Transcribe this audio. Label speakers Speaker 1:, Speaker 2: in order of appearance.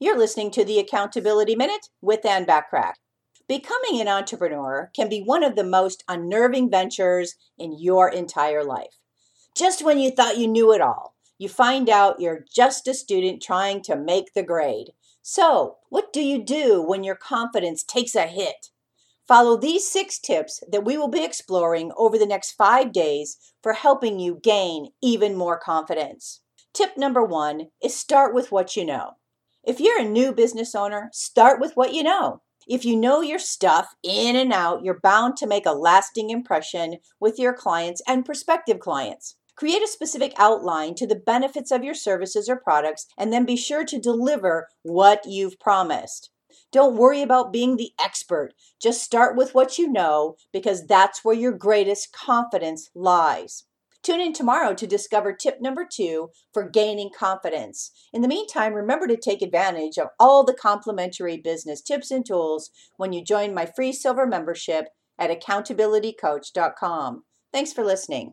Speaker 1: You're listening to the Accountability Minute with Ann Bachrach. Becoming an entrepreneur can be one of the most unnerving ventures in your entire life. Just when you thought you knew it all, you find out you're just a student trying to make the grade. So, what do you do when your confidence takes a hit? Follow these six tips that we will be exploring over the next five days for helping you gain even more confidence. Tip number one is start with what you know. If you're a new business owner, start with what you know. If you know your stuff in and out, you're bound to make a lasting impression with your clients and prospective clients. Create a specific outline to the benefits of your services or products and then be sure to deliver what you've promised. Don't worry about being the expert. Just start with what you know because that's where your greatest confidence lies. Tune in tomorrow to discover tip number two for gaining confidence. In the meantime, remember to take advantage of all the complimentary business tips and tools when you join my free silver membership at accountabilitycoach.com. Thanks for listening.